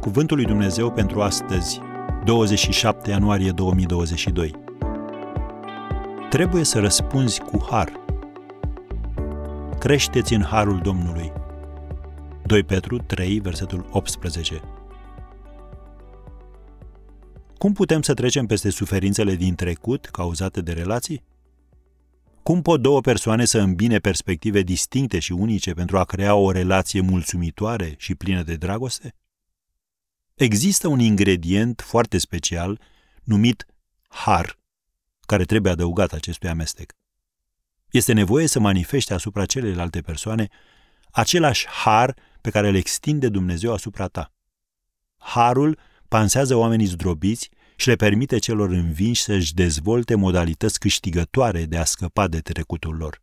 Cuvântul lui Dumnezeu pentru astăzi, 27 ianuarie 2022. Trebuie să răspunzi cu har. Creșteți în harul Domnului. 2 Petru 3, versetul 18. Cum putem să trecem peste suferințele din trecut cauzate de relații? Cum pot două persoane să îmbine perspective distincte și unice pentru a crea o relație mulțumitoare și plină de dragoste? Există un ingredient foarte special numit har, care trebuie adăugat acestui amestec. Este nevoie să manifeste asupra celelalte persoane același har pe care îl extinde Dumnezeu asupra ta. Harul pansează oamenii zdrobiți și le permite celor învinși să-și dezvolte modalități câștigătoare de a scăpa de trecutul lor.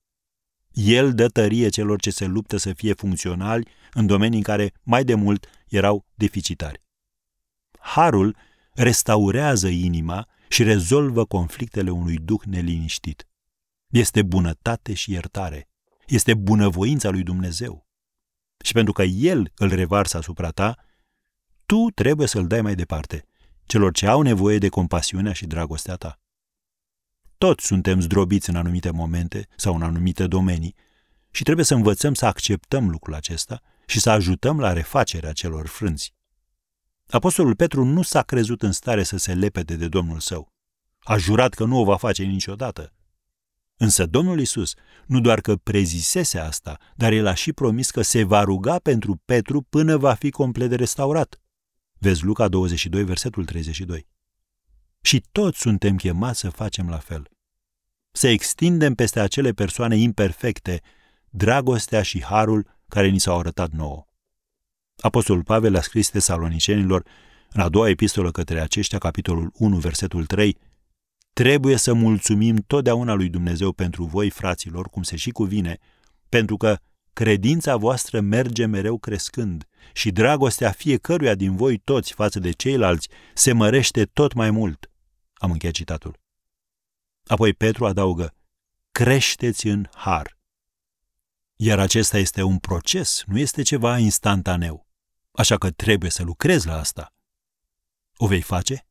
El dă tărie celor ce se luptă să fie funcționali în domenii în care mai de mult erau deficitari. Harul restaurează inima și rezolvă conflictele unui duh neliniștit. Este bunătate și iertare. Este bunăvoința lui Dumnezeu. Și pentru că El îl revarsă asupra ta, tu trebuie să-l dai mai departe, celor ce au nevoie de compasiunea și dragostea ta. Toți suntem zdrobiți în anumite momente sau în anumite domenii și trebuie să învățăm să acceptăm lucrul acesta și să ajutăm la refacerea celor frânți. Apostolul Petru nu s-a crezut în stare să se lepede de Domnul său. A jurat că nu o va face niciodată. Însă Domnul Isus nu doar că prezisese asta, dar el a și promis că se va ruga pentru Petru până va fi complet restaurat. Vezi Luca 22, versetul 32. Și toți suntem chemați să facem la fel. Să extindem peste acele persoane imperfecte dragostea și harul care ni s-au arătat nouă. Apostolul Pavel a scris tesalonicenilor în a doua epistolă către aceștia, capitolul 1, versetul 3, Trebuie să mulțumim totdeauna lui Dumnezeu pentru voi, fraților, cum se și cuvine, pentru că credința voastră merge mereu crescând și dragostea fiecăruia din voi toți față de ceilalți se mărește tot mai mult. Am încheiat citatul. Apoi Petru adaugă, creșteți în har. Iar acesta este un proces, nu este ceva instantaneu. Așa că trebuie să lucrezi la asta. O vei face?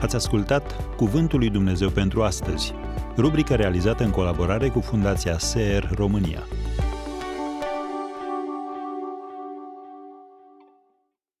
Ați ascultat Cuvântul lui Dumnezeu pentru astăzi, rubrica realizată în colaborare cu Fundația SER România.